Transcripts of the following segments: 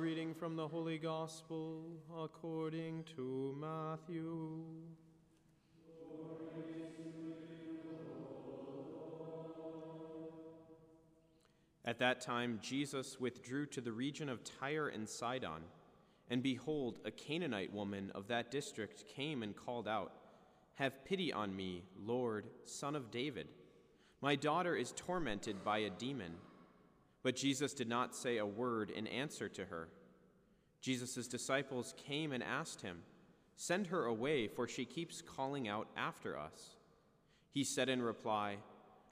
reading from the Holy Gospel according to Matthew. At that time, Jesus withdrew to the region of Tyre and Sidon. And behold, a Canaanite woman of that district came and called out, Have pity on me, Lord, son of David. My daughter is tormented by a demon. But Jesus did not say a word in answer to her. Jesus' disciples came and asked him, Send her away, for she keeps calling out after us. He said in reply,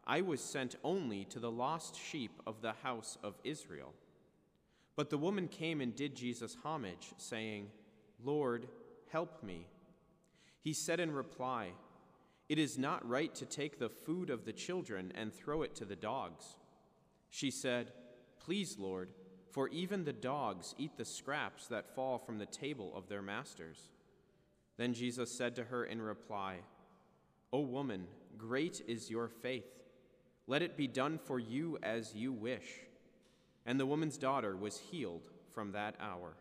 I was sent only to the lost sheep of the house of Israel. But the woman came and did Jesus homage, saying, Lord, help me. He said in reply, It is not right to take the food of the children and throw it to the dogs. She said, Please, Lord, for even the dogs eat the scraps that fall from the table of their masters. Then Jesus said to her in reply, O woman, great is your faith. Let it be done for you as you wish. And the woman's daughter was healed from that hour.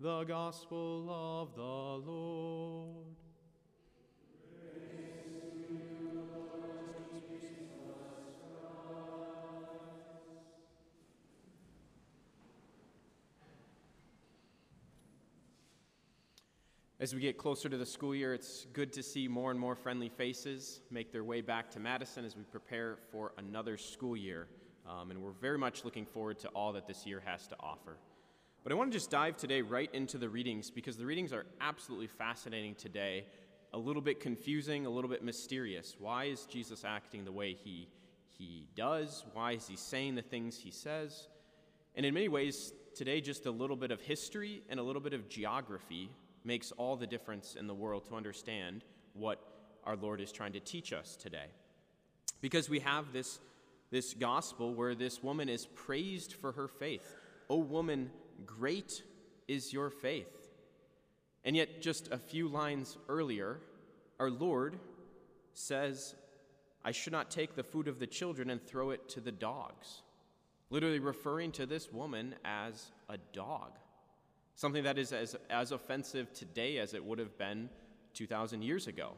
The Gospel of the Lord. As we get closer to the school year, it's good to see more and more friendly faces make their way back to Madison as we prepare for another school year. Um, and we're very much looking forward to all that this year has to offer. But I want to just dive today right into the readings because the readings are absolutely fascinating today, a little bit confusing, a little bit mysterious. Why is Jesus acting the way he, he does? Why is he saying the things he says? And in many ways, today, just a little bit of history and a little bit of geography makes all the difference in the world to understand what our Lord is trying to teach us today. Because we have this, this gospel where this woman is praised for her faith. O woman, great is your faith. And yet, just a few lines earlier, our Lord says, I should not take the food of the children and throw it to the dogs. Literally referring to this woman as a dog something that is as, as offensive today as it would have been 2,000 years ago.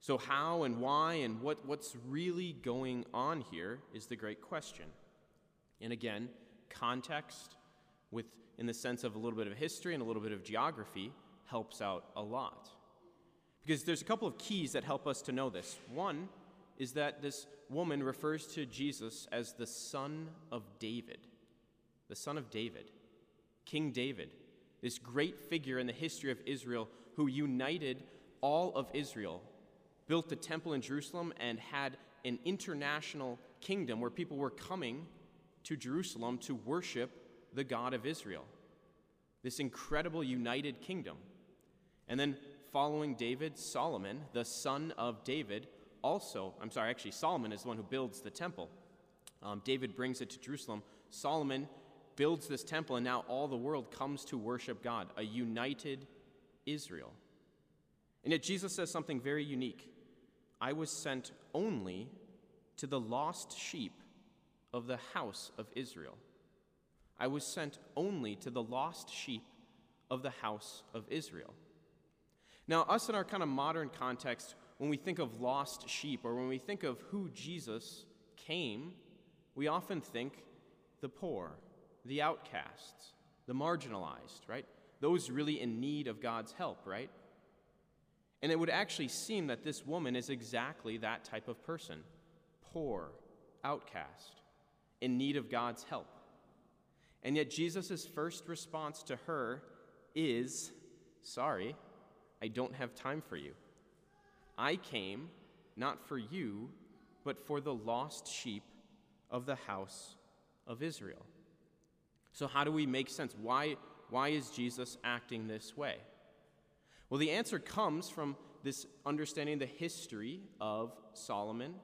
So, how and why and what, what's really going on here is the great question. And again, context, with, in the sense of a little bit of history and a little bit of geography, helps out a lot. Because there's a couple of keys that help us to know this. One is that this woman refers to Jesus as the son of David. The son of David. King David, this great figure in the history of Israel who united all of Israel, built the temple in Jerusalem, and had an international kingdom where people were coming to Jerusalem to worship the God of Israel. This incredible united kingdom. And then following David, Solomon, the son of David, also, I'm sorry, actually, Solomon is the one who builds the temple. Um, David brings it to Jerusalem. Solomon builds this temple, and now all the world comes to worship God, a united Israel. And yet Jesus says something very unique I was sent only to the lost sheep of the house of Israel. I was sent only to the lost sheep of the house of Israel. Now, us in our kind of modern context, when we think of lost sheep or when we think of who Jesus came, we often think the poor, the outcasts, the marginalized, right? Those really in need of God's help, right? And it would actually seem that this woman is exactly that type of person poor, outcast, in need of God's help. And yet, Jesus' first response to her is Sorry, I don't have time for you. I came not for you, but for the lost sheep of the house of Israel. So, how do we make sense? Why, why is Jesus acting this way? Well, the answer comes from this understanding the history of Solomon,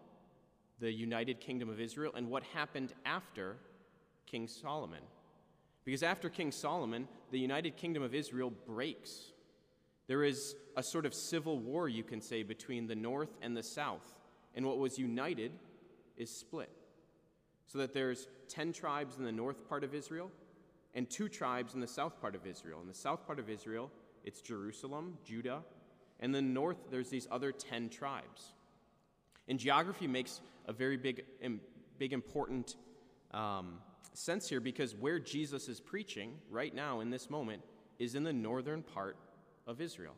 the United Kingdom of Israel, and what happened after King Solomon. Because after King Solomon, the United Kingdom of Israel breaks. There is a sort of civil war, you can say, between the north and the south. And what was united is split. So that there's 10 tribes in the north part of Israel and two tribes in the south part of Israel. In the south part of Israel, it's Jerusalem, Judah, and the north, there's these other 10 tribes. And geography makes a very big, big important um, sense here because where Jesus is preaching right now in this moment is in the northern part of Israel.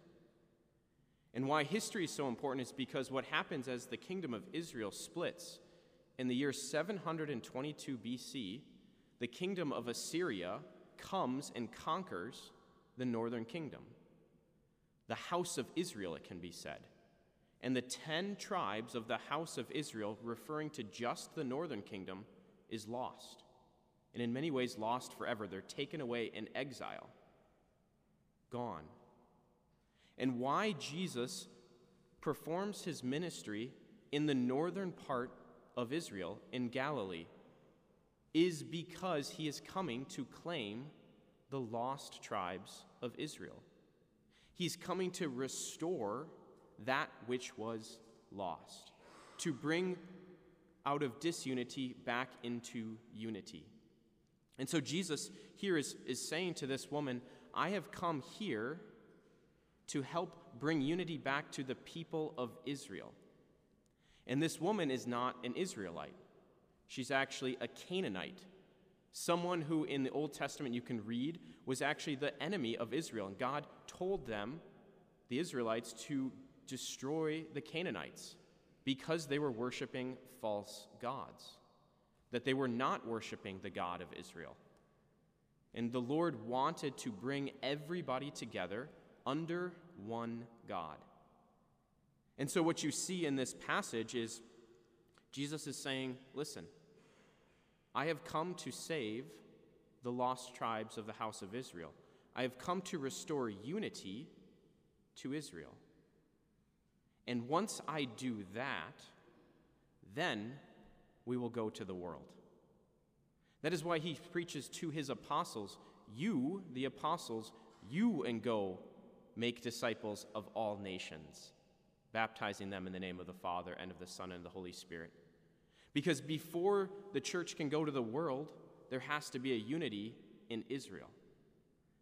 And why history is so important is because what happens as the kingdom of Israel splits in the year 722 BC, the kingdom of Assyria comes and conquers the northern kingdom. The house of Israel, it can be said. And the ten tribes of the house of Israel, referring to just the northern kingdom, is lost. And in many ways, lost forever. They're taken away in exile, gone. And why Jesus performs his ministry in the northern part of Israel, in Galilee, is because he is coming to claim the lost tribes of Israel. He's coming to restore that which was lost, to bring out of disunity back into unity. And so Jesus here is, is saying to this woman, I have come here to help bring unity back to the people of Israel. And this woman is not an Israelite, she's actually a Canaanite. Someone who in the Old Testament you can read was actually the enemy of Israel. And God told them, the Israelites, to destroy the Canaanites because they were worshiping false gods, that they were not worshiping the God of Israel. And the Lord wanted to bring everybody together under one God. And so, what you see in this passage is Jesus is saying, Listen, I have come to save the lost tribes of the house of Israel. I have come to restore unity to Israel. And once I do that, then we will go to the world. That is why he preaches to his apostles, You, the apostles, you and go make disciples of all nations, baptizing them in the name of the Father and of the Son and the Holy Spirit. Because before the church can go to the world, there has to be a unity in Israel.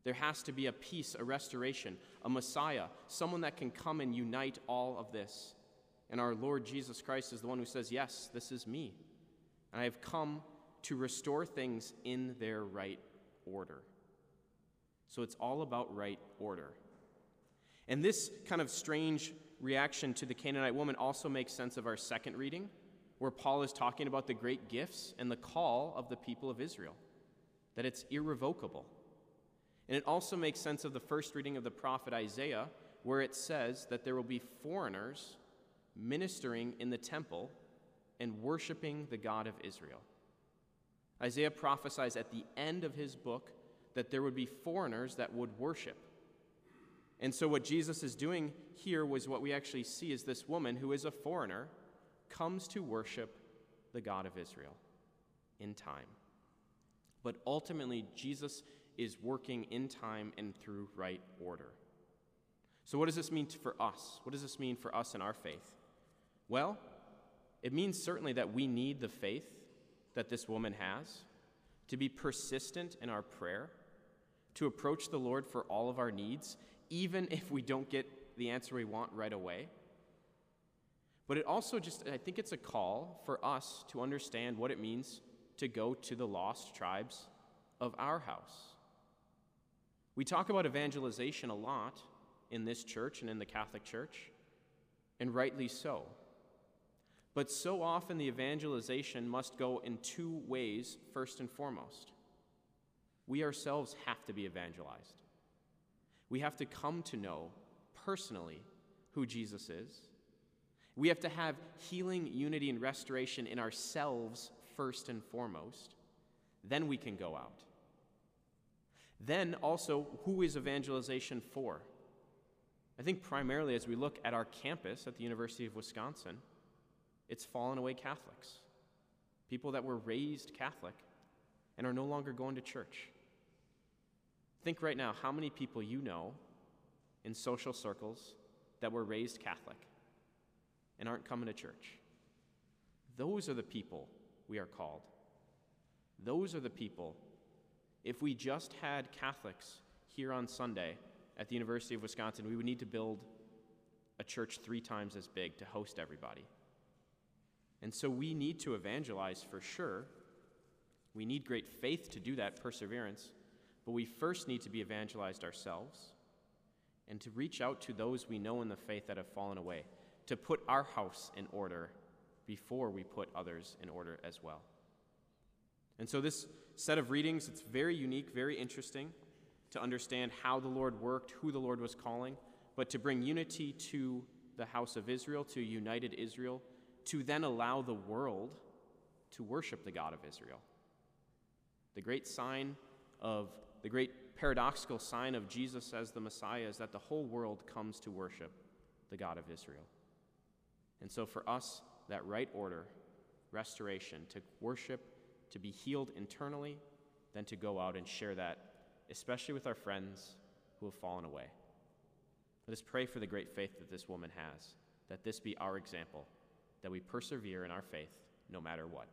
There has to be a peace, a restoration, a Messiah, someone that can come and unite all of this. And our Lord Jesus Christ is the one who says, Yes, this is me. And I have come to restore things in their right order. So it's all about right order. And this kind of strange reaction to the Canaanite woman also makes sense of our second reading, where Paul is talking about the great gifts and the call of the people of Israel, that it's irrevocable. And it also makes sense of the first reading of the prophet Isaiah, where it says that there will be foreigners ministering in the temple and worshiping the God of Israel. Isaiah prophesies at the end of his book that there would be foreigners that would worship. And so, what Jesus is doing here was what we actually see is this woman who is a foreigner comes to worship the God of Israel in time. But ultimately, Jesus is working in time and through right order. So, what does this mean for us? What does this mean for us in our faith? Well, it means certainly that we need the faith that this woman has to be persistent in our prayer, to approach the Lord for all of our needs, even if we don't get the answer we want right away. But it also just, I think it's a call for us to understand what it means to go to the lost tribes of our house. We talk about evangelization a lot in this church and in the Catholic Church, and rightly so. But so often the evangelization must go in two ways, first and foremost. We ourselves have to be evangelized. We have to come to know personally who Jesus is. We have to have healing, unity, and restoration in ourselves first and foremost. Then we can go out. Then also, who is evangelization for? I think primarily as we look at our campus at the University of Wisconsin, it's fallen away Catholics. People that were raised Catholic and are no longer going to church. Think right now how many people you know in social circles that were raised Catholic and aren't coming to church. Those are the people we are called Those are the people. If we just had Catholics here on Sunday at the University of Wisconsin, we would need to build a church three times as big to host everybody. And so we need to evangelize for sure. We need great faith to do that, perseverance. But we first need to be evangelized ourselves and to reach out to those we know in the faith that have fallen away, to put our house in order before we put others in order as well. And so, this set of readings, it's very unique, very interesting to understand how the Lord worked, who the Lord was calling, but to bring unity to the house of Israel, to united Israel, to then allow the world to worship the God of Israel. The great sign of, the great paradoxical sign of Jesus as the Messiah is that the whole world comes to worship the God of Israel. And so for us, that right order, restoration, to worship, to be healed internally, then to go out and share that, especially with our friends who have fallen away. Let us pray for the great faith that this woman has, that this be our example, that we persevere in our faith no matter what.